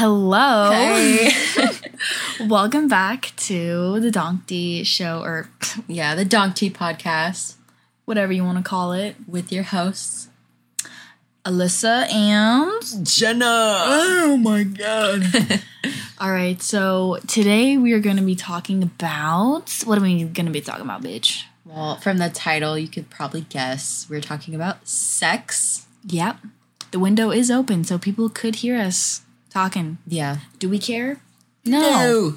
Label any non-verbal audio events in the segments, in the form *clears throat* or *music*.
Hello. Hey. *laughs* Welcome back to the Donkey Show, or yeah, the DonkTea Podcast whatever you want to call it. with your hosts, Elissa and. Jenna. Oh my god. *laughs* All right, so today we are going to be talking about. What are we going to be talking about, bitch? Well, from the title, you could probably guess we're talking about sex. Yep. The window is open, so people could hear us talking. Yeah. Do we care? No.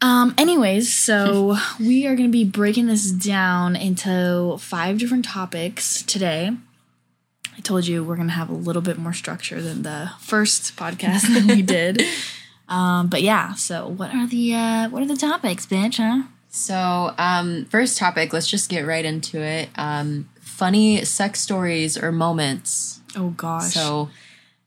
Um, anyways, so *laughs* we are going to be breaking this down into five different topics today. I told you we're going to have a little bit more structure than the first podcast that we *laughs* did. Um, but yeah, so what are the uh, what are the topics, bitch? Huh? So, um, first topic, let's just get right into it. Um, funny sex stories or moments. Oh gosh. So,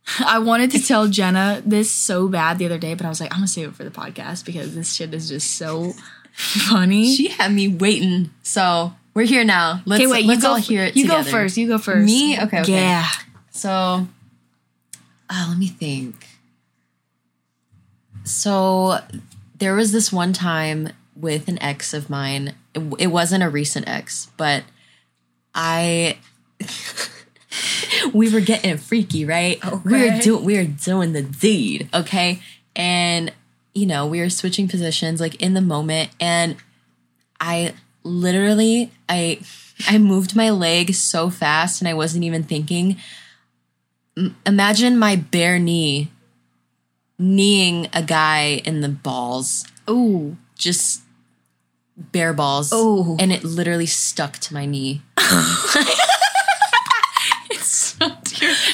*laughs* I wanted to tell Jenna this so bad the other day, but I was like, I'm gonna save it for the podcast because this shit is just so funny. she had me waiting. So, we're here now. Let's, Okay, wait. let's you go. all hear it you together. go first. You go first. Me? Okay, okay. Yeah. So, uh, let me think. So, there was this one time with an ex of mine. It, it wasn't a recent ex, but I. we were getting freaky, right? We were doing we were doing the deed, okay? And you know, we were switching positions like in the moment and I literally I I moved my leg so fast and I wasn't even thinking. Imagine my bare knee kneeing a guy in the balls, Ooh. just bare balls. Oh. And it literally stuck to my knee. *laughs*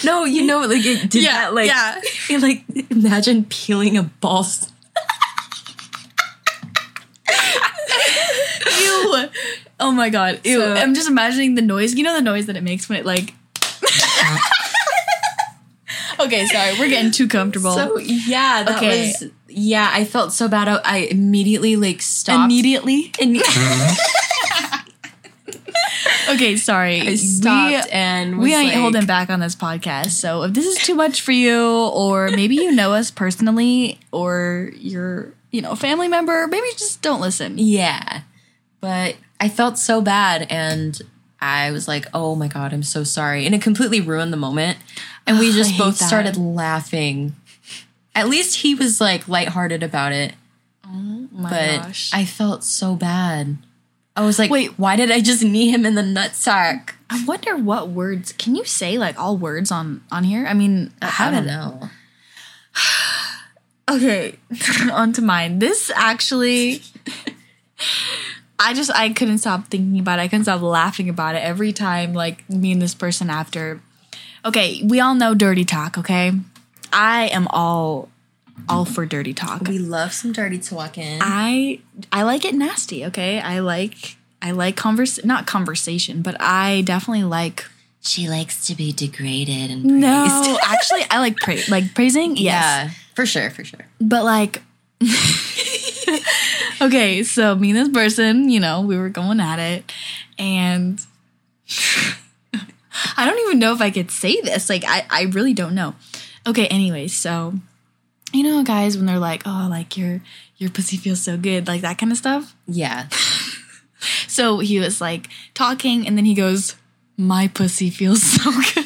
*laughs* No, you know, like it did Yeah, that, like, yeah. it, like imagine peeling a ball. *laughs* Ew. Oh my god. Ew. So- I'm just imagining the noise. You know the noise that it makes when it like. *laughs* okay, sorry. We're getting too comfortable. So yeah, that Okay. was yeah. I felt so bad. I, immediately like stopped. Immediately. and Okay, sorry. I stopped and was we ain't like, holding back on this podcast. So if this is too much for you, or maybe you know us personally, or you're you know a family member, maybe just don't listen. Yeah, but I felt so bad, and I was like, "Oh my god, I'm so sorry," and it completely ruined the moment. And we just both that. started laughing. At least he was like lighthearted about it, Oh my but gosh. I felt so bad. I was like, Wait. "Wait, why did I just knee him in the nutsack?" I wonder what words can you say like all words on on here? I mean, I don't know. *sighs* Okay, *laughs* on to mine. This actually, I just I couldn't stop thinking about it. I couldn't stop laughing about it every time. Like me and this person after. Okay, we all know dirty talk. Okay, I am all all for dirty talk. We love some dirty talking. I I like it nasty. Okay, I like I like converse not conversation, but I definitely like. She likes to be degraded and praised. No, *laughs* actually, I like pra- like praising. Yes. Yeah, for sure, for sure. But like, *laughs* okay, so me and this person, you know, we were going at it, and *laughs* I don't even know if I could say this. Like, I, I really don't know. Okay, anyway, so you know, guys, when they're like, "Oh, like your your pussy feels so good," like that kind of stuff. Yeah. *laughs* So he was like talking, and then he goes, "My pussy feels so *laughs* good." *laughs*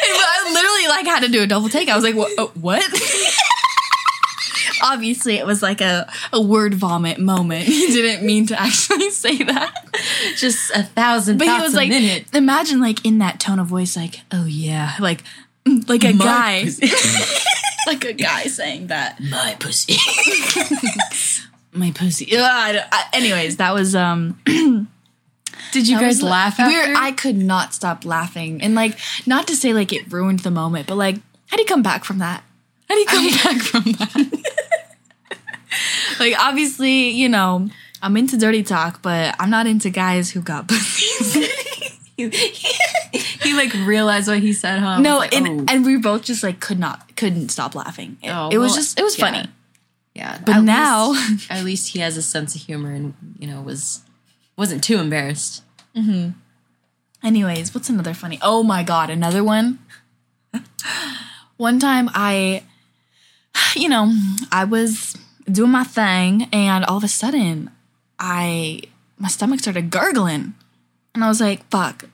And I literally like had to do a double take. I was like, "What? uh, what?" Obviously, it was like a, a word vomit moment. *laughs* He didn't mean to actually *laughs* say that. Just a thousand But he was like, minute. imagine like in that tone of voice, like, oh yeah, like, like a My guy, *laughs* like a guy saying that. My pussy. My pussy. I I- anyways, that was um. *clears throat* Did you that guys was- laugh We're, after? I could not stop laughing, and like, not to say like it ruined the moment, but like, how do you come back from that? How do you come back from that? *laughs* like, obviously, you know, I'm into dirty talk, but I'm not into guys who got *laughs* pussies. *laughs* he, he, like realized what he said, huh? no, like, and oh. and we both just like could not couldn't stop laughing. It, Oh, it was well, just it was yeah. funny. yeah. but at now- least, at least he has a sense of humor and you know was wasn't too embarrassed. Hmm. Anyways, what's another funny? Oh my god, another one. one time I *sighs* you know, I was doing my thing and all of a sudden I my stomach started gurgling. And I was like, fuck.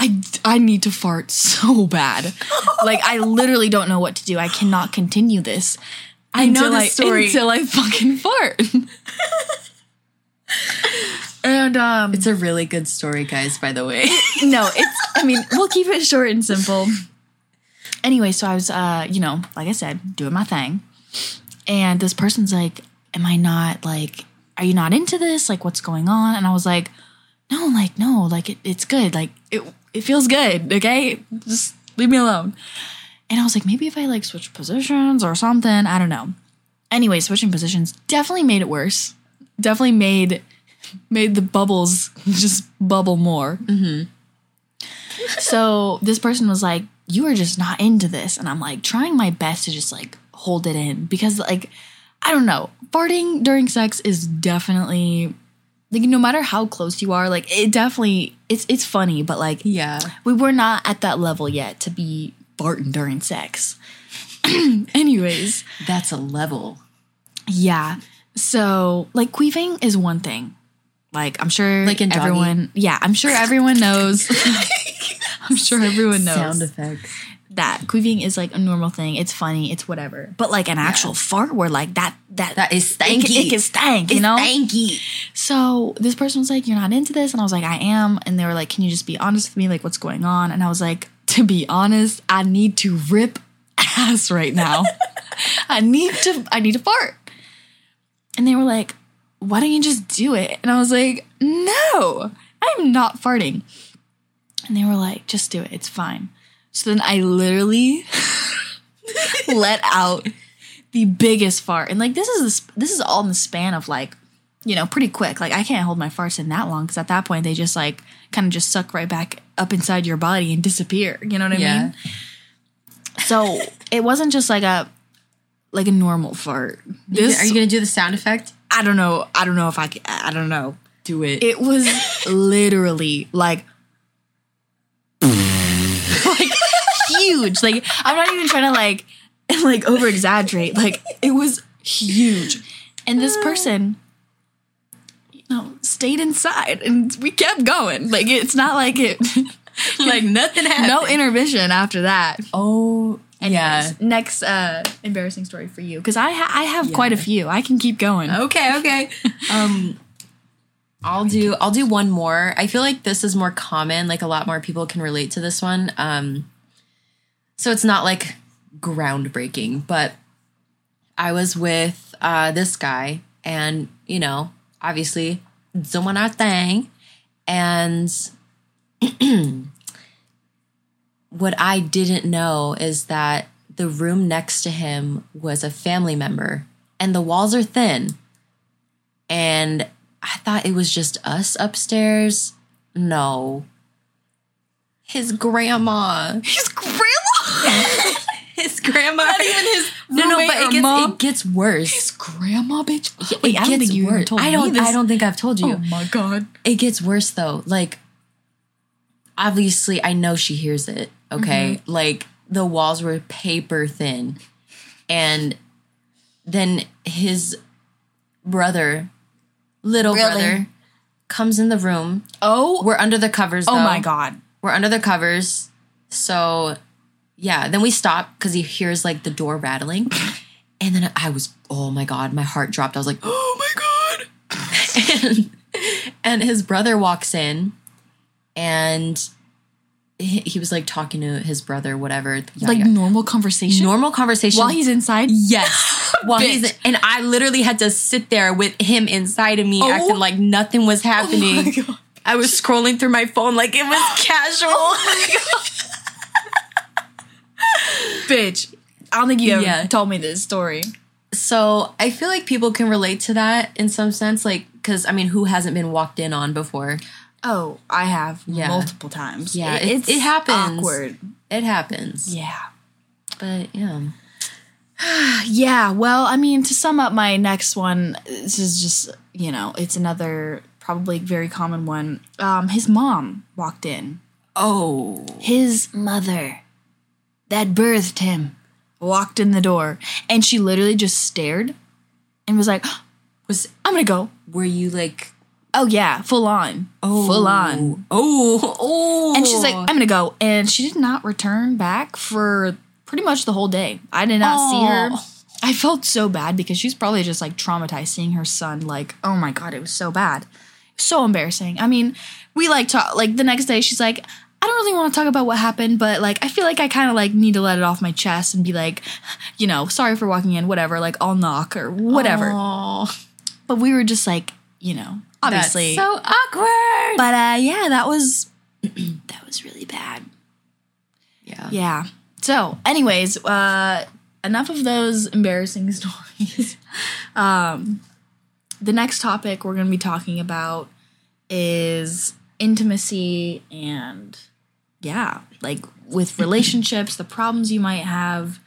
I, I need to fart so bad. *laughs* like I literally don't know what to do. I cannot continue this. I know this story. until I fucking fart. *laughs* and um It's a really good story, guys, by the way. *laughs* no, it's I mean, we'll keep it short and simple. Anyway, so I was uh, you know, like I said, doing my thing. And this person's like, Am I not like are you not into this? Like what's going on? And I was like, No, like, no, like it, it's good. Like it it feels good, okay? Just leave me alone. And I was like, maybe if I like switch positions or something, I don't know. Anyway, switching positions definitely made it worse. Definitely made made the bubbles *laughs* just bubble more. Mm-hmm. So this person was like, You are just not into this. And I'm like, trying my best to just like hold it in because, like, I don't know, farting during sex is definitely like no matter how close you are, like it definitely it's it's funny, but like yeah. we were not at that level yet to be farting during sex. *clears throat* Anyways, That's a level. yeah. So like queefing is one thing. Like I'm sure Like in everyone yeah, I'm sure everyone knows. *laughs* I'm sure everyone knows Sound effects. That queefing is like a normal thing. It's funny, it's whatever. But like an actual fart where like that that That is it, can- stanky. it can stank, you know? Stanky. So this person was like, You're not into this? And I was like, I am. And they were like, Can you just be honest with me? Like, what's going on? And I was like, To be honest, I need to rip *laughs* ass right now. *laughs* I need to I need to fart. And they were like, Why don't you just do it? And I was like, No, I'm not farting. And they were like, Just do it. It's fine. So then I literally *laughs* let out the biggest fart. And like this is this is all in the span of like you know pretty quick. Like I can't hold my farts in that long because at that point they just like kind of just suck right back up inside your body and disappear. You know what I Yeah. mean? So it wasn't just like a like a normal fart. This Are you gonna do the sound effect? I don't know. I don't know if I can, I don't know. Do it. It was *laughs* literally like like huge. Like I'm not even trying to like *laughs* like over exaggerate. Like it was huge. And this person you know stayed inside and we kept going. Like it's not like it *laughs* like nothing *laughs* happened. no intermission after that. Oh yeah. Next uh embarrassing story for you cuz I ha- I have quite a few. I can keep going. Okay, okay. Um I'll do I'll do one more. I feel like this is more common, like a lot more people can relate to this one. Um so it's not like groundbreaking, but I was with uh this guy and, you know, obviously doing our thing and *clears throat* what I didn't know is that the room next to him was a family member and the walls are thin. And I thought it was just us upstairs. No. His grandma. His grandma *laughs* His grandma. Not even his No, no, but it gets, mom. it gets worse. His grandma, bitch. It Wait, I don't gets think you even worse. told I don't. this. I don't think I've told you. Oh my god. It gets worse though. Like, obviously, I know she hears it. Okay, Mm-hmm. like the walls were paper thin, and then his brother, little Really? brother, comes in the room. Oh, We're under the covers. oh though. my god. We're under the covers. So, yeah. Then we stop because he hears like the door rattling, *laughs* and then I was, oh my god, my heart dropped. I was like, oh my god. and, and his brother walks in, and he, he was like talking to his brother, whatever. yada, Like yada. normal conversation normal conversation while he's inside. Yes. *laughs* Well, he's and I literally had to sit there with him inside of me, Oh. acting like nothing was oh happening. God. I was scrolling through my phone like it was *gasps* casual. Oh *laughs* *laughs* Bitch. I don't think you ever Yeah. told me this story. so I feel like people can relate to that in some sense, like because I mean, who hasn't been walked in on before? Oh, I have Yeah. multiple times. Yeah, It- it happens. Awkward. It happens. Yeah. But yeah, *sighs* Yeah, well, I mean, to sum up my next one, this is just, you know, it's another probably very common one. Um, his mom walked in. Oh. His mother that birthed him walked in the door and she literally just stared and was like, *gasps* Was I'm gonna go. were you like Oh yeah, full on. full oh. on. Oh. Oh. And she's like, I'm gonna go. And she did not return back for pretty much the whole day. I did not see her. I felt so bad because she's probably just like traumatized seeing her son. Like, oh my god, it was so bad, so embarrassing. I mean, we like talk like the next day. She's like, I don't really want to talk about what happened, but like I feel like I kind of like need to let it off my chest and be like, you know, sorry for walking in, whatever. Like I'll knock or whatever. Aw. But we were just like, you know, obviously. That's so awkward. but uh, yeah, that was *clears throat* that was really bad. yeah. Yeah. So, anyways, uh, enough of those embarrassing *laughs* stories. um, the next topic we're going to be talking about is intimacy and, yeah, like with relationships, the problems you might have,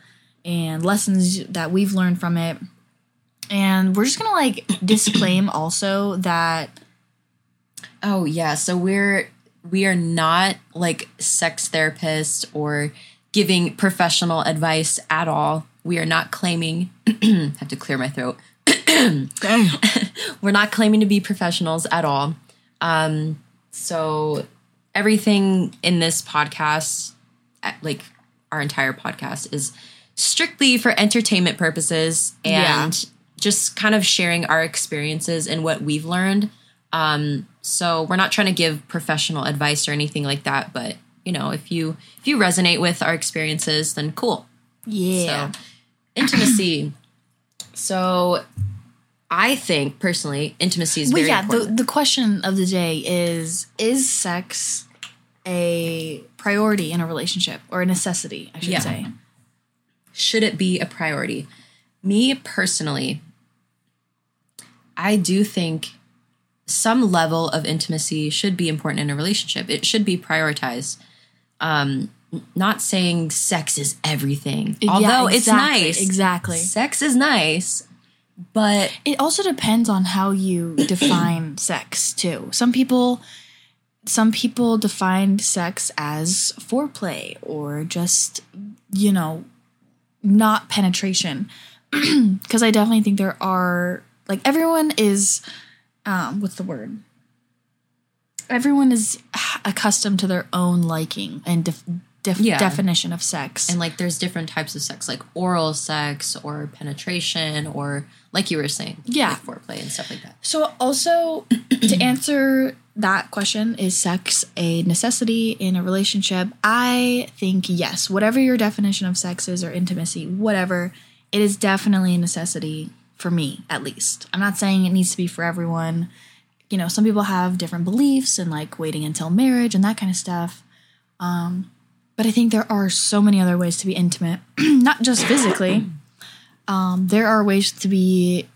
and lessons that we've learned from it. And we're just going to like *coughs* disclaim also that Oh yeah, so we're we are not like sex therapists or giving professional advice at all. We are not claiming *coughs* have to clear my throat. *laughs* We're not claiming to be professionals at all. Um so everything in this podcast like our entire podcast is strictly for entertainment purposes and Yeah. just kind of sharing our experiences and what we've learned. Um, so we're not trying to give professional advice or anything like that, but you know, if you if you resonate with our experiences, then cool. yeah. So intimacy. so I think personally, intimacy is Well, very yeah, the, important. the question of the day is Is sex a priority in a relationship or a necessity, I should Yeah. say? Should it be a priority? Me personally, I do think some level of intimacy should be important in a relationship. It should be prioritized. Um, not saying sex is everything, although Yeah, it's nice. Exactly. Sex is nice, but It also depends on how you *coughs* define sex, too. Some people. Some people define sex as foreplay or just, you know, not penetration. *clears throat* Because I definitely think there are, like, everyone is, um, what's the word? Everyone is accustomed to their own liking and def- def- Yeah. definition of sex. and like there's different types of sex, like oral sex or penetration or like you were saying, Yeah. like foreplay and stuff like that. So, also *clears throat* to answer that question, is sex a necessity in a relationship? I think yes. Whatever your definition of sex is or intimacy, whatever, it is definitely a necessity for me, at least. I'm not saying it needs to be for everyone. You know, some people have different beliefs and like waiting until marriage and that kind of stuff. Um, but I think there are so many other ways to be intimate, *clears throat* not just physically. Um, there are ways to be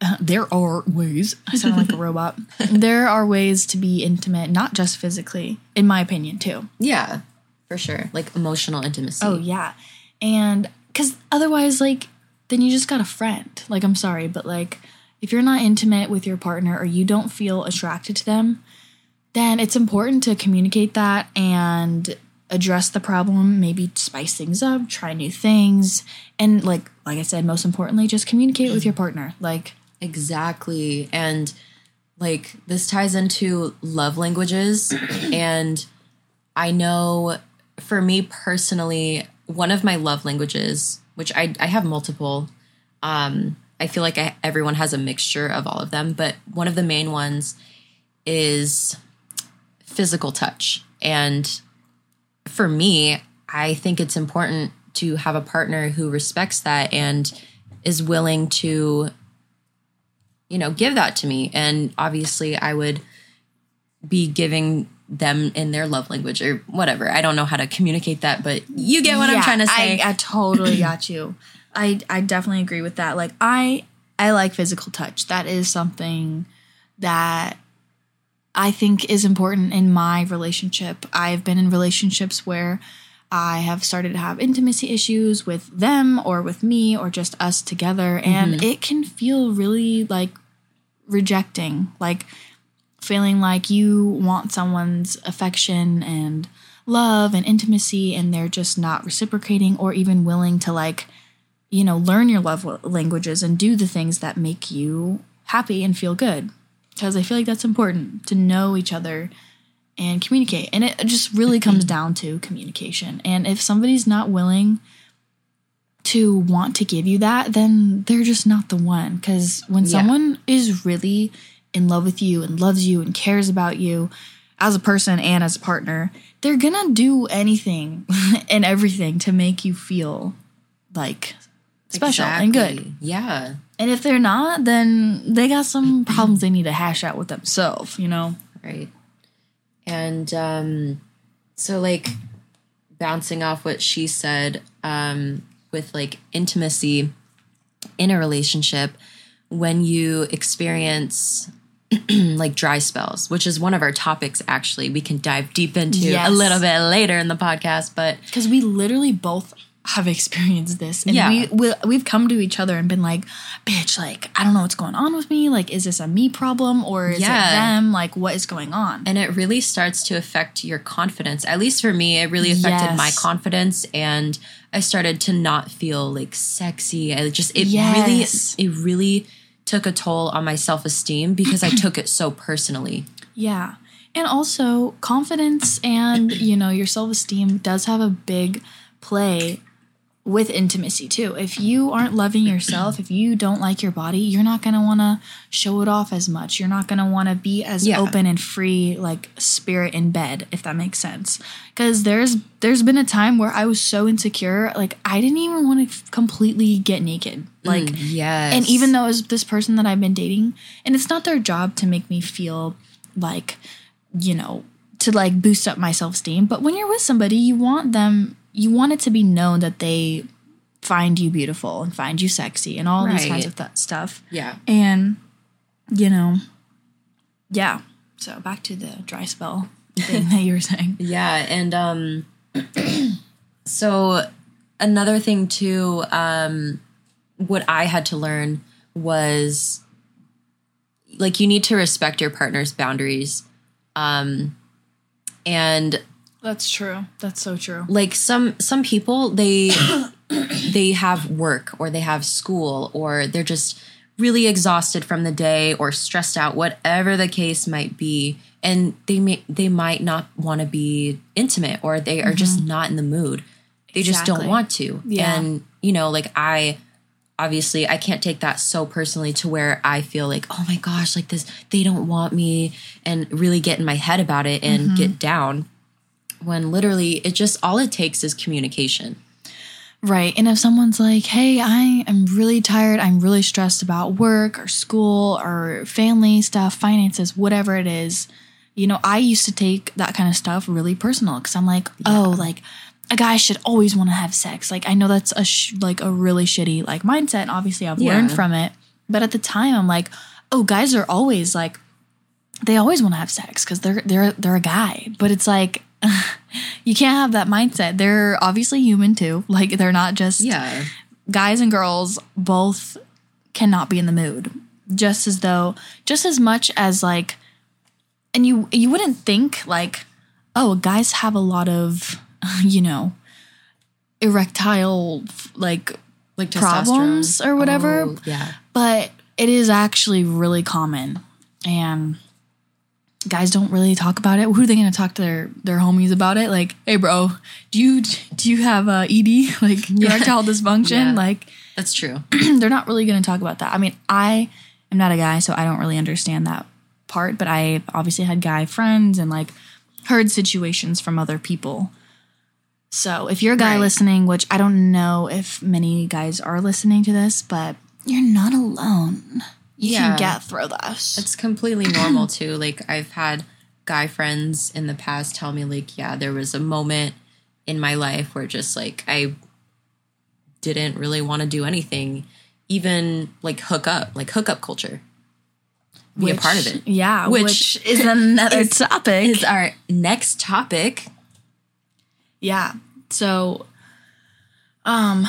*laughs* there are ways. I sound like a *laughs* robot. There are ways to be intimate, not just physically, in my opinion, too. Yeah, for sure. Like emotional intimacy. Oh, yeah. And because otherwise, like, then you just got a friend. Like, I'm sorry, but like, if you're not intimate with your partner or you don't feel attracted to them, then it's important to communicate that and address the problem, maybe spice things up, try new things. And like, like I said, most importantly, just communicate with your partner. Like, Exactly. And like this ties into love languages. *clears throat* and I know for me personally, one of my love languages, which I, I have multiple, um, I feel like I, everyone has a mixture of all of them, but one of the main ones is physical touch. And for me, I think it's important to have a partner who respects that and is willing to you know, give that to me. And obviously, I would be giving them in their love language or whatever. I don't know how to communicate that, but you get what I'm trying to say. I, I totally *clears throat* got you. I I definitely agree with that. Like I I like physical touch. That is something that I think is important in my relationship. I've been in relationships where I have started to have intimacy issues with them or with me or just us together and mm-hmm. it can feel really like rejecting. Like feeling like you want someone's affection and love and intimacy and they're just not reciprocating or even willing to like you know learn your love languages and do the things that make you happy and feel good because i feel like that's important to know each other and communicate and it just really mm-hmm. comes down to communication and if somebody's not willing to want to give you that then they're just not the one because when Yeah. someone is really in love with you and loves you and cares about you as a person and as a partner, they're gonna do anything *laughs* and everything to make you feel like special and good. Yeah. And if they're not, then they got some problems they need to hash out with themselves, you know? Right. And um so like bouncing off what she said um with like intimacy in a relationship when you experience *clears throat* like dry spells, which is one of our topics actually we can dive deep into Yes. a little bit later in the podcast, but Because we literally both have experienced this. And Yeah. we, we, we've come to each other and been like, bitch, like, I don't know what's going on with me. Like, is this a me problem or is Yeah. it them? Like, what is going on? and it really starts to affect your confidence. At least for me, it really affected my confidence and I started to not feel like sexy. I just it Yes. really it really took a toll on my self-esteem because I took it so personally. Yeah. And also, confidence and, you know, your self esteem does have a big play with intimacy too. If you aren't loving yourself, if you don't like your body, you're not going to want to show it off as much. You're not going to want to be as Yeah. open and free like spirit in bed, if that makes sense. Cuz there's there's been a time where I was so insecure, like I didn't even want to f- completely get naked. Mm, like Yes. and even though it's this person that I've been dating, and it's not their job to make me feel like, you know, to like boost up my self esteem. But when you're with somebody, you want them, you want it to be known that they find you beautiful and find you sexy and all these kinds of th- stuff. Yeah. And, you know, yeah. So back to the dry spell *laughs* thing that you were saying. Yeah, and um *clears throat* so another thing too um what I had to learn was like you need to respect your partner's boundaries. Um and That's true. That's so true. like some some people they *coughs* they have work or they have school or they're just really exhausted from the day or stressed out whatever the case might be. And they may they might not want to be intimate or they are just mm-hmm. not in the mood. They just don't want to. Yeah. and you know like i obviously i can't take that so personally to where i feel like oh my gosh like this they don't want me and really get in my head about it and mm-hmm. get down when literally it just all it takes is communication Right. And if someone's like, hey, I am really tired, I'm really stressed about work or school or family stuff, finances, whatever it is, you know, I used to take that kind of stuff really personal because I'm like, oh, like a guy should always want to have sex. Like, I know that's a sh- like a really shitty like mindset. And obviously, I've learned from it. But at the time, I'm like, oh, guys are always like, they always want to have sex because they're they're they're a guy. But it's like *laughs* you can't have that mindset. They're obviously human too. *laughs* Like they're not just yeah guys and girls both cannot be in the mood. Just as though just as much as like and you you wouldn't think like oh guys have a lot of *laughs* you know erectile like like Problems or whatever. Oh, yeah but it is actually really common and guys don't really talk about it. Who are they going to talk to their their homies about it? Like hey bro do you do you have uh, ed *laughs* like erectile dysfunction? Yeah. like that's true. *clears throat* they're not really going to talk about that. I mean i am not a guy so i don't really understand that part but i obviously had guy friends and like heard situations from other people. So if you're a guy Right. listening which i don't know if many guys are listening to this but you're not alone you Yeah. can get through this. It's completely normal too. *clears throat* Like i've had guy friends in the past tell me like yeah there was a moment in my life where just like i didn't really want to do anything even like hook up like hookup culture. Be a part of it. yeah Which which, is another *laughs* is- topic. is our next topic. Yeah. So um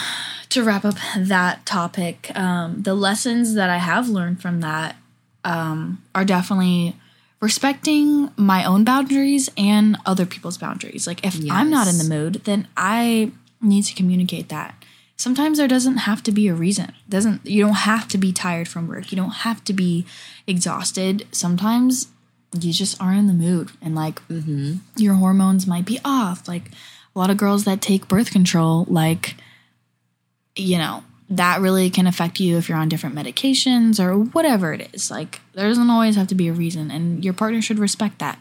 to wrap up that topic, um the lessons that I have learned from that um are definitely respecting my own boundaries and other people's boundaries. Like if I'm not in the mood, then I need to communicate that. Sometimes there doesn't have to be a reason. Doesn't you don't have to be tired from work. You don't have to be exhausted. Sometimes you just aren't in the mood and like your hormones might be off. Like a lot of girls that take birth control like you know, that really can affect you if you're on different medications or whatever it is. Like, there doesn't always have to be a reason, and your partner should respect that.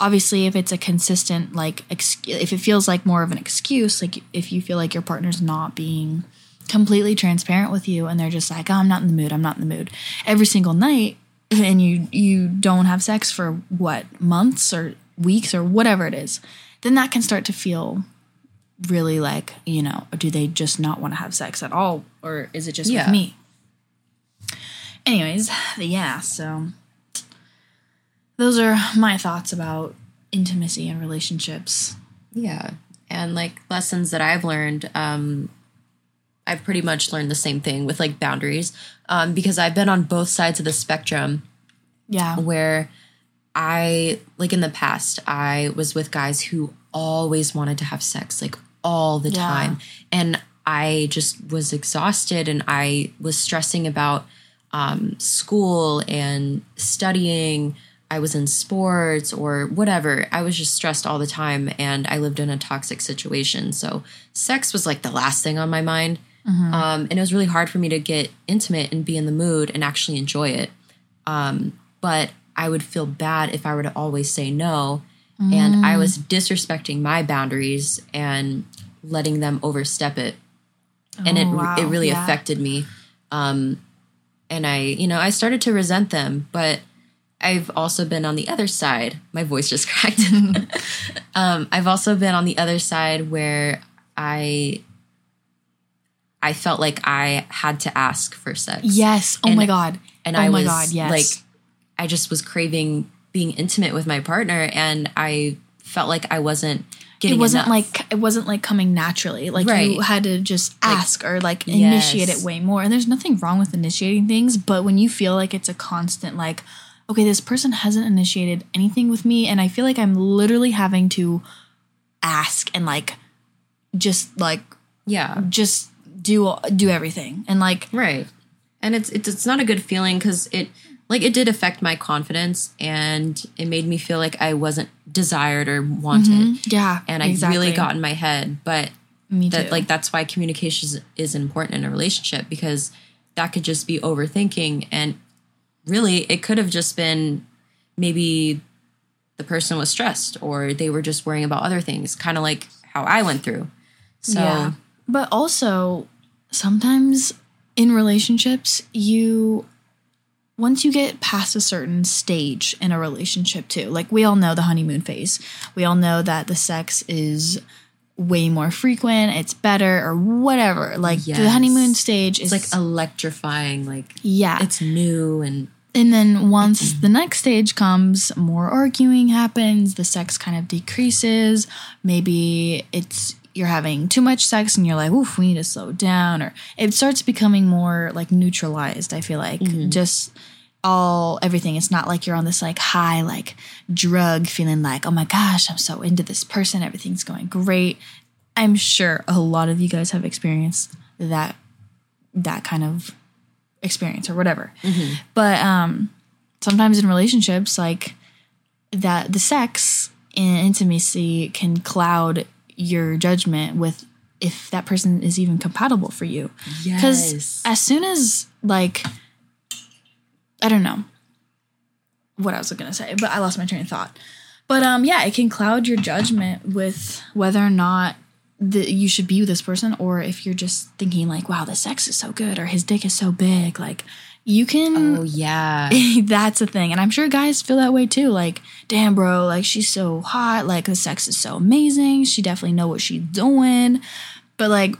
Obviously, if it's a consistent, like, ex- if it feels like more of an excuse, like if you feel like your partner's not being completely transparent with you and they're just like, oh, I'm not in the mood, I'm not in the mood every single night, and you you don't have sex for what months or weeks or whatever it is, then that can start to feel really like you know do they just not want to have sex at all or is it just Yeah. with me anyways yeah so those are my thoughts about intimacy and relationships Yeah. And like lessons that I've learned, um, I've pretty much learned the same thing with like boundaries um, because I've been on both sides of the spectrum yeah where I, like in the past, I was with guys who always wanted to have sex, like all the Yeah. time. And I just was exhausted and I was stressing about um, school and studying. I was in sports or whatever. I was just stressed all the time and I lived in a toxic situation. So sex was like the last thing on my mind. Um, and it was really hard for me to get intimate and be in the mood and actually enjoy it. Um, but I would feel bad if I were to always say no. And I was disrespecting my boundaries and letting them overstep it. and it, Oh, wow. it really Yeah. affected me. Um, and I, you know, I started to resent them, but I've also been on the other side. My voice just *laughs* cracked. *laughs* um, I've also been on the other side where I, I felt like I had to ask for sex. yes oh And- my god and oh I my was god yes like, I just was craving being intimate with my partner, and I felt like I wasn't getting. it wasn't enough. like it wasn't like coming naturally like you had to just ask or like initiate it way more and there's nothing wrong with initiating things but when you feel like it's a constant like okay this person hasn't initiated anything with me and i feel like i'm literally having to ask and like just like yeah, just do do everything and like Right. And it's it's it's not a good feeling cuz it like it did affect my confidence and it made me feel like I wasn't desired or wanted. Mm-hmm. yeah And I really got in my head, but me that too. like that's why communication is, is important in a relationship because that could just be overthinking and really it could have just been maybe the person was stressed or they were just worrying about other things, kind of like how I went through. So Yeah. But also, sometimes in relationships, you, once you get past a certain stage in a relationship, too, like we all know the honeymoon phase, we all know that the sex is way more frequent, it's better, or whatever. Like the Yes. it's honeymoon stage is like electrifying, like yeah. it's new and And then once the next stage comes, more arguing happens, the sex kind of decreases. Maybe it's you're having too much sex and you're like, oof, we need to slow down. Or it starts becoming more like neutralized, I feel like. Mm-hmm. Just all everything. It's not like you're on this like high, like drug feeling like, oh my gosh, I'm so into this person, everything's going great. I'm sure a lot of you guys have experienced that that kind of experience or whatever. But um sometimes in relationships like that the sex and intimacy can cloud your judgment with if that person is even compatible for you. Cuz Yes. as soon as like I don't know what I was going to say, but I lost my train of thought. But um yeah, it can cloud your judgment with whether or not that you should be with this person or if you're just thinking like wow the sex is so good or his dick is so big. Like you can oh yeah. *laughs* that's a thing. And i'm sure guys feel that way too. Like damn bro like she's so hot. Like the sex is so amazing. She definitely know what she's doing. But like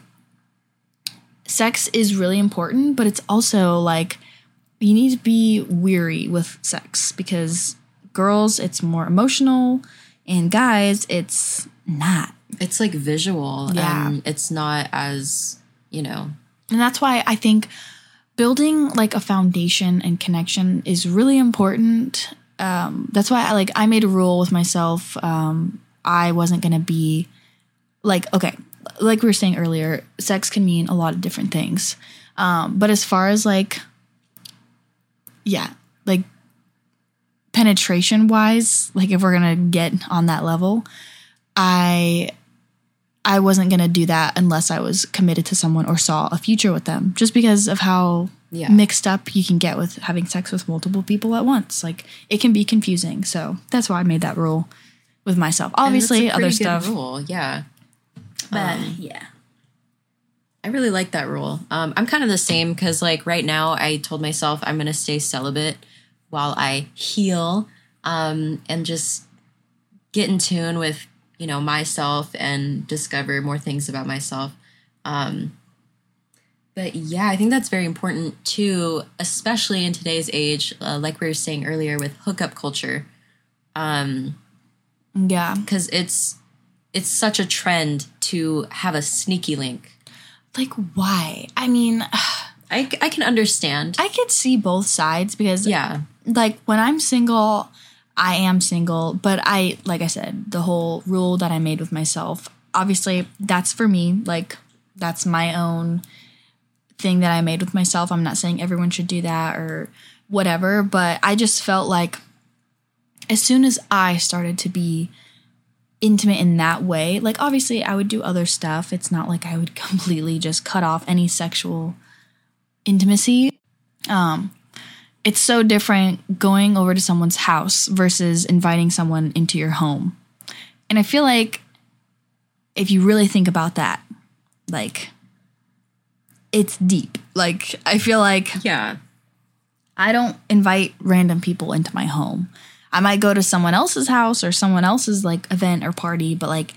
sex is really important but it's also like you need to be weary with sex because girls it's more emotional and guys it's not It's like visual Yeah. and it's not as, you know, And that's why I think building like a foundation and connection is really important um, that's why I like I made a rule with myself. Um, I wasn't gonna be like okay, like we were saying earlier, sex can mean a lot of different things. Um, but as far as like, yeah, like penetration wise, like if we're gonna get on that level, I I wasn't gonna do that unless I was committed to someone or saw a future with them, just because of how Yeah. mixed up you can get with having sex with multiple people at once. Like it can be confusing. So that's why I made that rule with myself. Obviously, other stuff. Rule, yeah. But Um, yeah. I really like that rule. Um, I'm kind of the same because, like, right now, I told myself I'm going to stay celibate while I heal um, and just get in tune with, you know, myself and discover more things about myself. Um, but yeah, I think that's very important too, especially in today's age, uh, like we were saying earlier with hookup culture, Yeah. because it's it's such a trend to have a sneaky link. Like why? I mean, *sighs* I, I can understand. I could see both sides because yeah. like when I'm single, I am single, but I like I said, the whole rule that I made with myself, obviously that's for me, like that's my own thing that I made with myself. I'm not saying everyone should do that or whatever, but I just felt like as soon as I started to be intimate in that way, like obviously I would do other stuff. It's not like I would *laughs* completely just cut off any sexual intimacy. Um it's so different going over to someone's house versus inviting someone into your home. And I feel like if you really think about that, like it's deep. Like I feel like Yeah. I don't invite random people into my home. I might go to someone else's house or someone else's like event or party, but like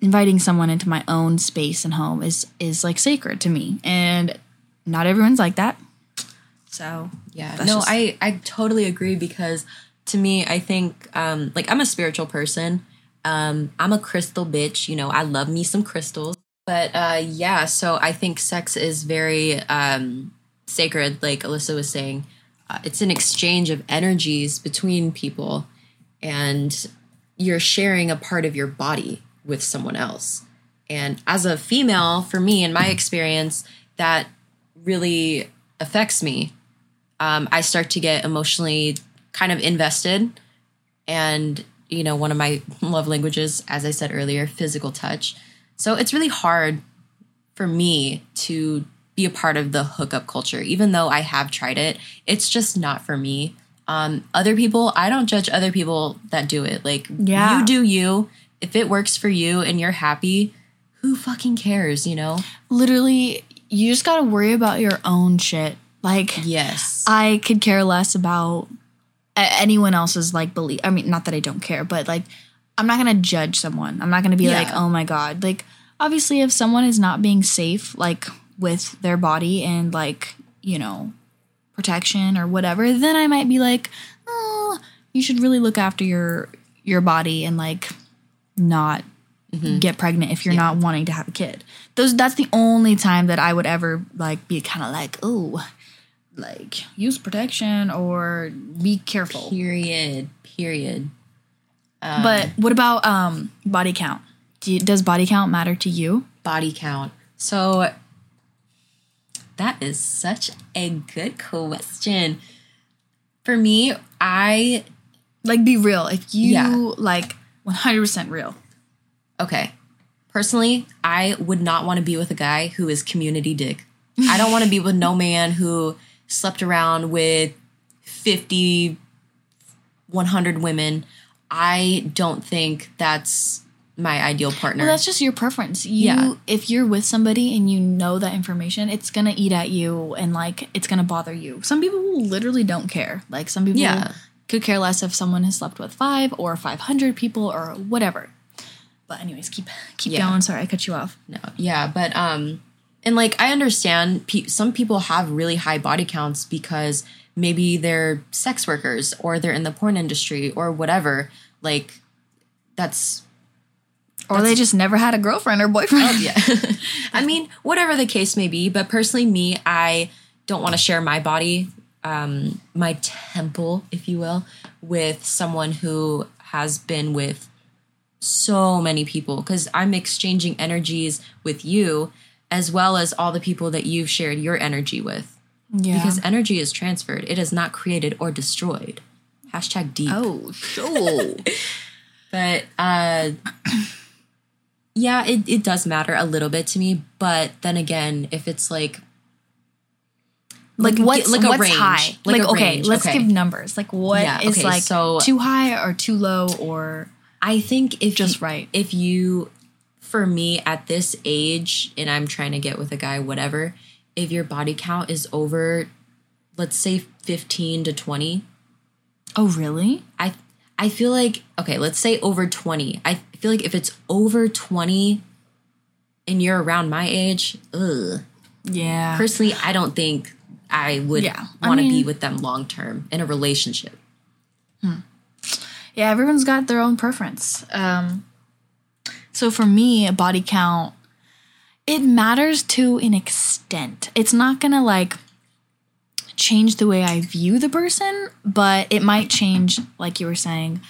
inviting someone into my own space and home is is like sacred to me. And not everyone's like that. So, Yeah. No, just- I I totally agree because to me, I think um like I'm a spiritual person. Um I'm a crystal bitch, you know, I love me some crystals. But uh yeah, so I think sex is very um sacred like Elissa was saying. Uh, it's an exchange of energies between people and you're sharing a part of your body with someone else. And as a female, for me, in my experience, that really affects me um, I start to get emotionally kind of invested. And, you know, one of my *laughs* love languages, as I said earlier, physical touch. So it's really hard for me to be a part of the hookup culture, even though I have tried it. It's just not for me. Um, other people, I don't judge other people that do it. Like, Yeah. you do you. If it works for you and you're happy, who fucking cares, you know? literally you just got to worry about your own shit. Like Yes. I could care less about anyone else's like belief. I mean, not that I don't care, but like I'm not gonna judge someone. I'm not gonna be Yeah. like, oh my god. Like obviously, if someone is not being safe, like with their body and like you know protection or whatever, then I might be like, oh, you should really look after your your body and like not get pregnant if you're not wanting to have a kid. Those that's the only time that I would ever like be kind of like, oh, like use protection or be careful. period. Period. but what about um body count? Do you, does body count matter to you? body count. So that is such a good question. For me, I Like be real. If you Yeah. like 100% real. okay. Personally, I would not want to be with a guy who is community dick. I don't want to be with no man who slept around with 50 100 women. I don't think that's my ideal partner. Well, that's just your preference. You Yeah. if you're with somebody and you know that information, it's going to eat at you and like it's going to bother you. Some people literally don't care. Like some people Yeah. could care less if someone has slept with 5 or 500 people or whatever. But anyways, keep keep Yeah. going. Sorry, I cut you off. No, yeah, but um, and like I understand, pe- some people have really high body counts because maybe they're sex workers or they're in the porn industry or whatever. Like, that's Or they just never had a girlfriend or boyfriend. yeah. *laughs* I mean, whatever the case may be. But personally, me, I don't want to share my body um, my temple, if you will, with someone who has been with so many people because I'm exchanging energies with you as well as all the people that you've shared your energy with. Yeah. Because energy is transferred, it is not created or destroyed. Hashtag deep. oh, sure. *laughs* But uh yeah, it, it does matter a little bit to me. But then again, if it's like like Like, what's like a what's range. high? Like Like, okay, range, let's okay. give numbers. Like what is Yeah, okay, like so- too high or too low or I think if Just you- right. If you for me at this age and I'm trying to get with a guy, whatever, if your body count is over let's say 15 to 20, oh really? I I feel like okay, let's say over 20. I feel like if it's over 20 and you're around my age, ugh. Yeah. Personally, I don't think I would Yeah, want to be mean- with them long term in a relationship. Yeah, everyone's got their own preference. Um, so for me, a body count, it matters to an extent. It's not gonna like change the way I view the person, but it might change, like you were saying,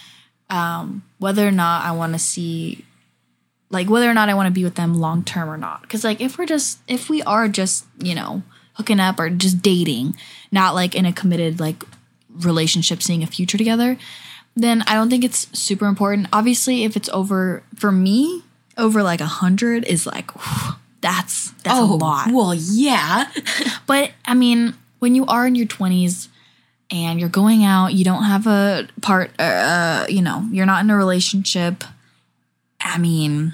um, whether or not I want to see, like whether or not I want to be with them long term or not. Because like if we're just, if we are just, you know, hooking up or just dating, not like in a committed like relationship, seeing a future together, then I don't think it's super important. Obviously, if it's over for me, over like a hundred is like whew, that's that's a lot. Well, yeah. *laughs* But I mean, when you are in your twenties and you're going out, you don't have a part, uh, you know, you're not in a relationship. I mean,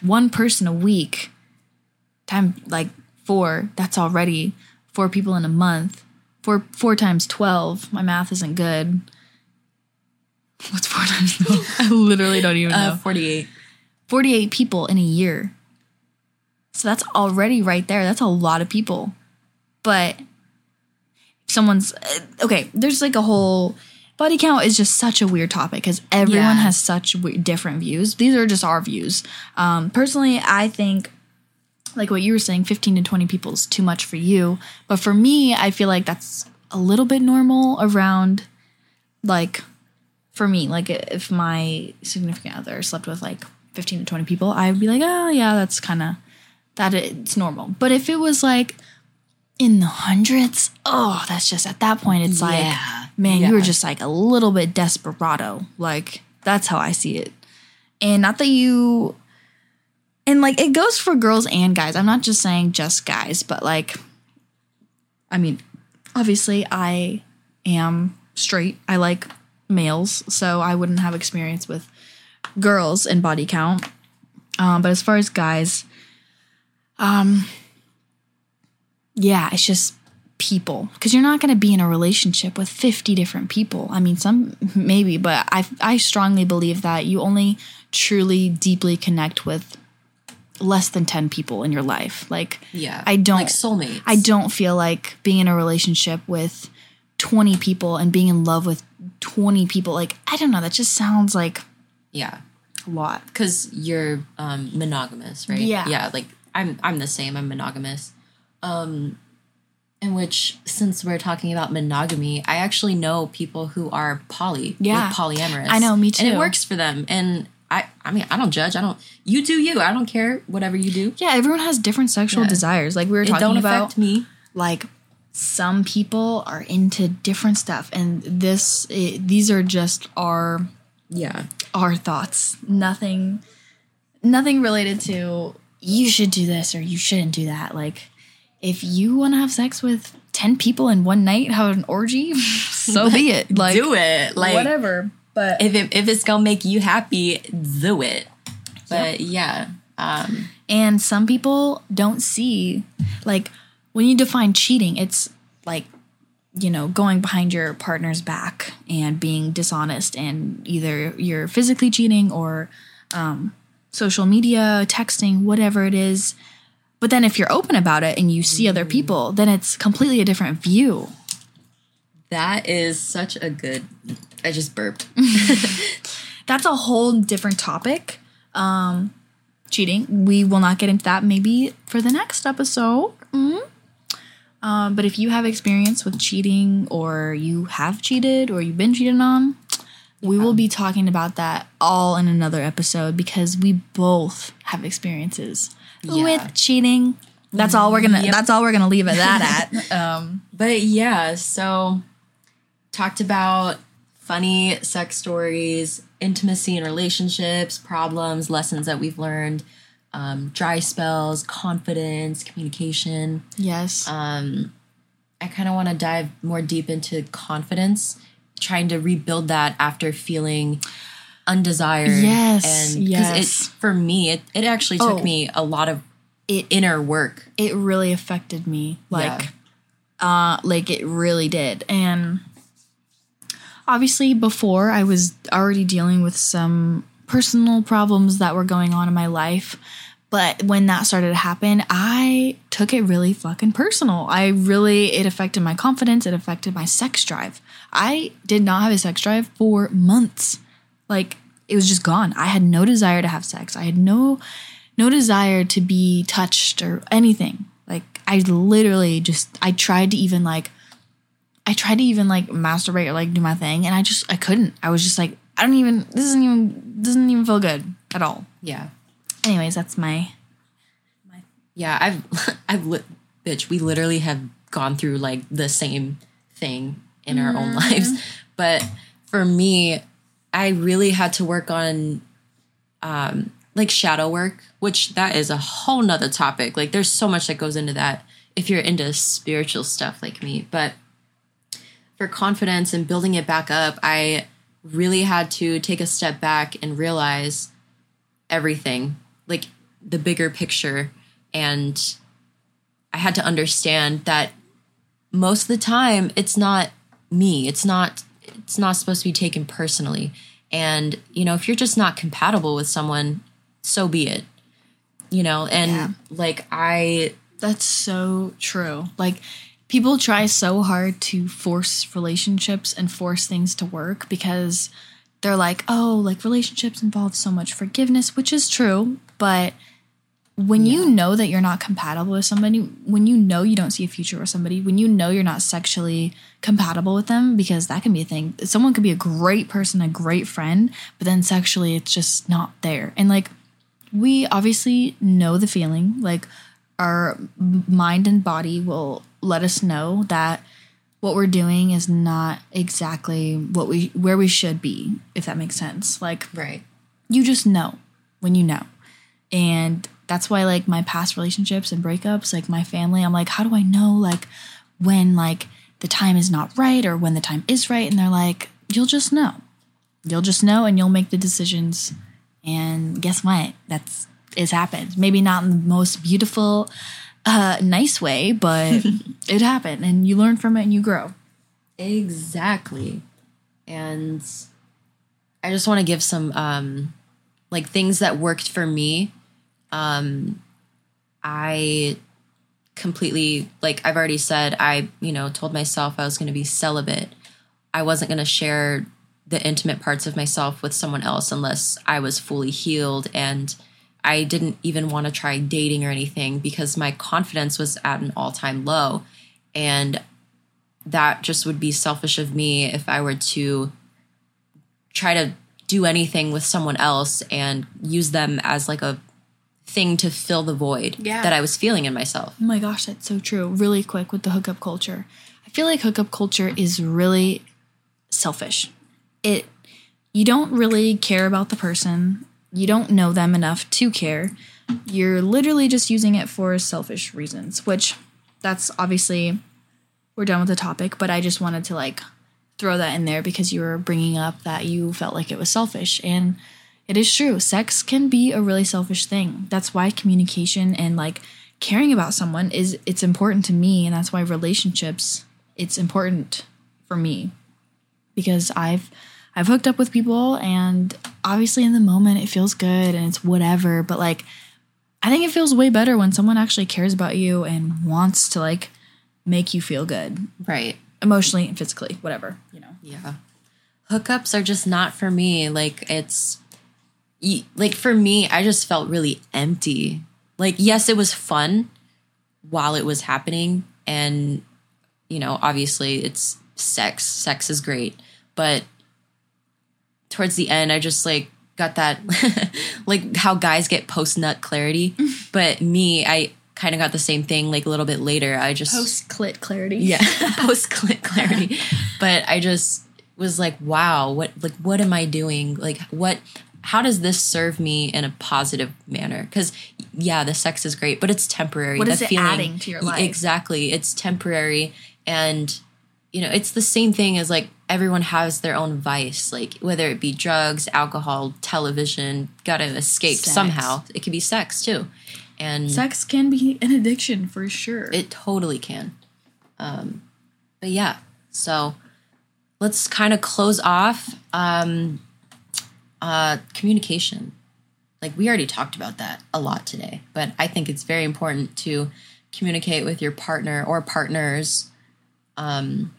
one person a week, time like four. That's already four people in a month. Four four times twelve. My math isn't good. *laughs* What's four times twelve? *laughs* I literally don't even know. Uh, 48. 48 people in a year. So that's already right there. That's a lot of people. But someone's uh, okay, there's like a whole body count is just such a weird topic because everyone Yeah. has such w- different views. These are just our views. Um, personally, I think like what you were saying, 15 to 20 people is too much for you. But for me, I feel like that's a little bit normal around like for me, like if my significant other slept with like 15 to 20 people, I would be like, oh, yeah, that's kind of, that it's normal. But if it was like in the hundreds, oh, that's just at that point, it's like, Yeah. man, you were just like a little bit desperado. Like, that's how I see it. And not that you, and like it goes for girls and guys. I'm not just saying just guys, but like, I mean, obviously I am straight. I like males, so I wouldn't have experience with girls and body count. Um, but as far as guys, um, yeah, it's just people because you're not going to be in a relationship with 50 different people. I mean, some *laughs* maybe, but I I strongly believe that you only truly deeply connect with less than 10 people in your life. Like Yeah. I don't Like soulmates. I don't feel like being in a relationship with 20 people and being in love with 20 people like I don't know, that just sounds like Yeah. a lot. Because you're um, monogamous, right? Yeah. Yeah. Like I'm, I'm the same. I'm monogamous. Um, in which, since we're talking about monogamy, I actually know people who are poly, Yeah. polyamorous. I know, me too, And it works for them. And I, I mean, I don't judge. I don't. You do you. I don't care. Whatever you do. Yeah, everyone has different sexual Yeah. desires. Like we were It talking don't about affect me. like some people are into different stuff and this i these are just our Yeah. our thoughts nothing nothing related to you should do this or you shouldn't do that like if you want to have sex with 10 people in one night have an orgy *laughs* so be it like do it. Like whatever but if it, if it's gonna make you happy, do it. But yeah. Um, And some people don't see, like, when you define cheating, it's like, you know, going behind your partner's back and being dishonest, and either you're physically cheating or um, social media, texting, whatever it is. But then if you're open about it and you see other people, then it's completely a different view. that is such a good. I just burped. *laughs* *laughs* That's a whole different topic. Um, cheating. We will not get into that maybe for the next episode. Mhm. Um, but if you have experience with cheating, or you have cheated, or you've been cheated on, we will be talking about that all in another episode because we both have experiences Yeah. with cheating. That's all we're gonna. Yep. That's all we're gonna leave it that at. *laughs* Um, But yeah, so talked about funny sex stories, intimacy in relationships, problems, lessons that we've learned, um, dry spells, confidence, communication. yes. Um, I kind of want to dive more deep into confidence, trying to rebuild that after feeling undesired. Yes, and yes. it for me, it, it actually took Oh. me a lot of It- inner work. it really affected me like Yeah. uh like it really did and obviously before i was already dealing with some personal problems that were going on in my life but when that started to happen i took it really fucking personal i really it affected my confidence it affected my sex drive i did not have a sex drive for months like it was just gone. I had no desire to have sex. I had no no desire to be touched or anything. Like i literally just i tried to even like i tried to even like masturbate or like do my thing and i just i couldn't. I was just like i don't even this isn't even doesn't even feel good at all. Yeah. anyways that's my Yeah, I've *laughs* I've lit bitch, we literally have gone through like the same thing in our own mm-hmm. lives. But for me, I really had to work on um like shadow work, which that is a whole nother topic. Like there's so much that goes into that if you're into spiritual stuff like me. But for confidence and building it back up, I really had to take a step back and realize everything, like the bigger picture. And I had to understand that most of the time it's not me. It's not it's not supposed to be taken personally. And, you know, if you're just not compatible with someone, so be it. You know, and Yeah. like I That's so true. Like people try so hard to force relationships and force things to work because they're like, "Oh, like relationships involve so much forgiveness," which is true, but when you know that you're not compatible with somebody, when you know you don't see a future with somebody, when you know you're not sexually compatible with them, because that can be a thing. Someone could be a great person, a great friend, but then sexually it's just not there. And like we obviously know the feeling like our mind and body will let us know that what we're doing is not exactly what we where we should be if that makes sense like right. you just know when you know and that's why like my past relationships and breakups like my family i'm like how do i know like when like the time is not right or when the time is right and they're like you'll just know. You'll just know and you'll make the decisions. And guess what? That's it's happened. Maybe not in the most beautiful uh nice way but *laughs* it happened and you learn from it and you grow. Exactly. And I just want to give some um like things that worked for me. Um I completely like I've already said I, you know, told myself I was going to be celibate. I wasn't going to share the intimate parts of myself with someone else unless I was fully healed and I didn't even want to try dating or anything because my confidence was at an all-time low and that just would be selfish of me if I were to try to do anything with someone else and use them as like a thing to fill the void Yeah. that I was feeling in myself. Oh my gosh, that's so true. Really quick with the hookup culture. I feel like hookup culture is really selfish. It you don't really care about the person. You don't know them enough to care. You're literally just using it for selfish reasons, which that's obviously we're done with the topic, but I just wanted to like throw that in there because you were bringing up that you felt like it was selfish and it is true. Sex can be a really selfish thing. That's why communication and like caring about someone is it's important to me and that's why relationships it's important for me because I've I've hooked up with people and obviously in the moment it feels good and it's whatever, but like I think it feels way better when someone actually cares about you and wants to like make you feel good Right. emotionally and physically, whatever, you know. Yeah. Hookups are just not for me. Like it's like for me, I just felt really empty. Like yes, it was fun while it was happening, and you know, obviously it's sex. Sex is great, but towards the end, I just like got that *laughs* like how guys get post nut clarity, *laughs* but me, I kind of got the same thing like a little bit later. I just Post clit clarity. yeah *laughs* post clit clarity, but I just was like, wow, what like what am I doing? Like what? How does this serve me in a positive manner? Because yeah, the sex is great, but it's temporary. What is it adding to your life? Exactly, it's temporary, and you know, it's the same thing as like everyone has their own vice, like whether it be drugs, alcohol, television, gotta escape Sex. somehow. It could be sex too. And Sex can be an addiction for sure. it totally can. Um, but yeah, so let's kind of close off um, uh, communication. Like we already talked about that a lot today, but I think it's very important to communicate with your partner or partners um,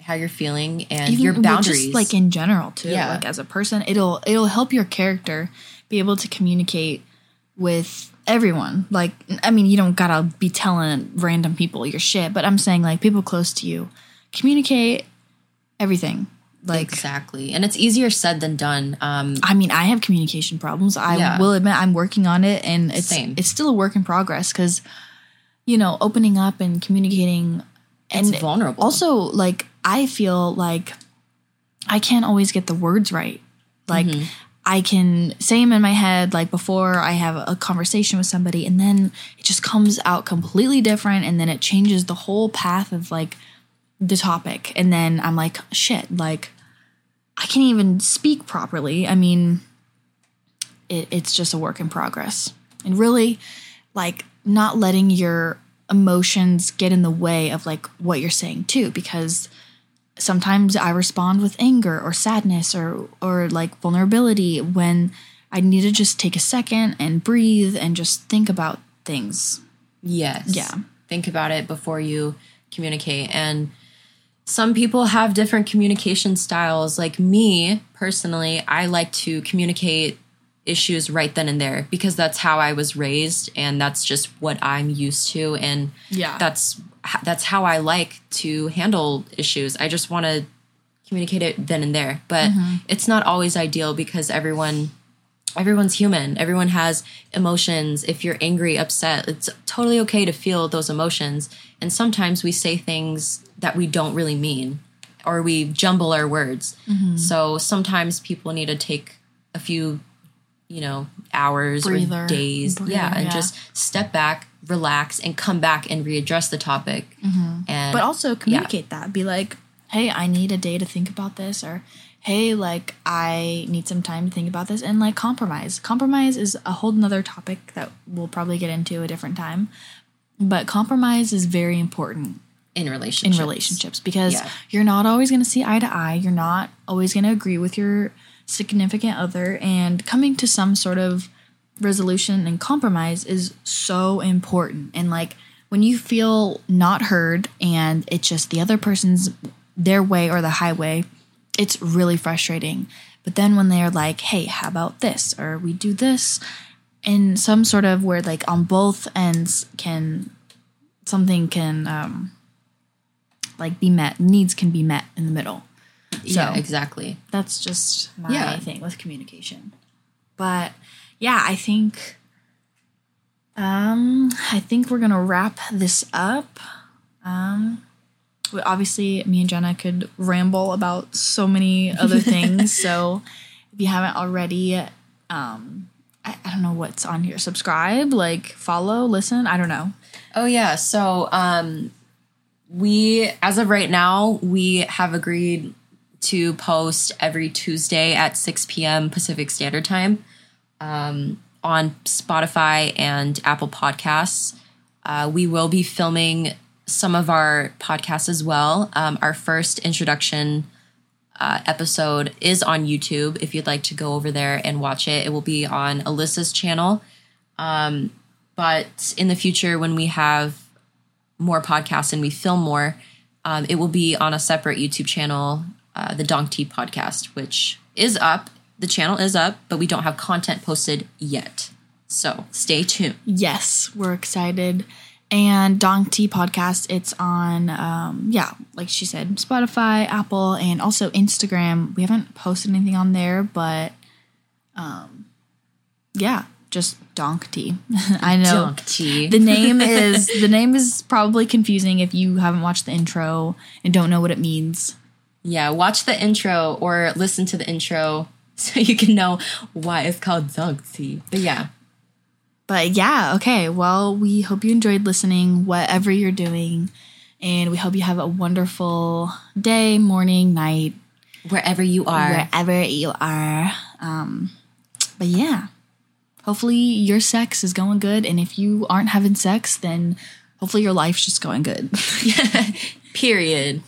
how you're feeling and Even your boundaries. just like in general too Yeah. like as a person it'll it'll help your character be able to communicate with everyone like i mean you don't gotta be telling random people your shit but i'm saying like people close to you communicate everything like exactly, and it's easier said than done. Um, i mean i have communication problems i Yeah. will admit i'm working on it and it's Same. it's still a work in progress because you know opening up and communicating it's and vulnerable. also like i feel like i can't always get the words right like Mm-hmm. i can say them in my head like before i have a conversation with somebody and then it just comes out completely different and then it changes the whole path of like the topic and then i'm like shit like i can't even speak properly i mean it, it's just a work in progress and really like not letting your emotions get in the way of like what you're saying too because sometimes i respond with anger or sadness or or like vulnerability when i need to just take a second and breathe and just think about things Yes. Yeah. Think about it before you communicate. And some people have different communication styles. Like me personally, I like to communicate issues right then and there because that's how I was raised and that's just what I'm used to and Yeah. that's that's how I like to handle issues. I just want to communicate it then and there. But mm-hmm. it's not always ideal because everyone everyone's human. Everyone has emotions. If you're angry, upset, it's totally okay to feel those emotions. And sometimes we say things that we don't really mean or we jumble our words. Mm-hmm. So sometimes people need to take a few, you know, hours Breather. or days. Yeah, and yeah. just step back, relax, and come back and readdress the topic. Mm-hmm. And but also communicate that be like hey i need a day to think about this or hey like i need some time to think about this and like compromise compromise is a whole nother topic that we'll probably get into a different time but compromise is very important in in relationships. relationships because Yeah. you're not always going to see eye to eye you're not always going to agree with your significant other and coming to some sort of resolution and compromise is so important and like when you feel not heard and it's just the other person's their way or the highway it's really frustrating. But then when they're like hey how about this? Or we do this in some sort of where like on both ends can something can um like be met needs can be met in the middle. Yeah, exactly. that's just my Yeah. thing with communication. But yeah i think um i think we're gonna wrap this up. Um obviously me and jenna could ramble about so many other *laughs* things so if you haven't already um I, I don't know what's on here subscribe like follow listen i don't know Oh yeah. So um we as of right now, we have agreed to post every Tuesday at 6 p.m. Pacific Standard Time um, on Spotify and Apple Podcasts. Uh, we will be filming some of our podcasts as well. Um, our first introduction uh, episode is on YouTube. If you'd like to go over there and watch it, it will be on Elissa's channel. Um, but in the future, when we have more podcasts and we film more, um, it will be on a separate YouTube channel, uh, the DonkTea podcast, which is up. The channel is up, but we don't have content posted yet. So stay tuned. yes we're excited And DonkTea Podcast, it's on, um, yeah, like she said, Spotify, Apple, and also Instagram. We haven't posted anything on there, but um, yeah, just DonkTea. *laughs* I know DonkTea. the name *laughs* is the name is probably confusing if you haven't watched the intro and don't know what it means. yeah, watch the intro or listen to the intro *laughs* so you can know why it's called dog tea. But yeah, But yeah, okay. Well, we hope you enjoyed listening, whatever you're doing. And we hope you have a wonderful day, morning, night, wherever you are. wherever you are. Um, but yeah, hopefully your sex is going good. And if you aren't having sex, then hopefully your life's just going good. *laughs* *laughs* Period.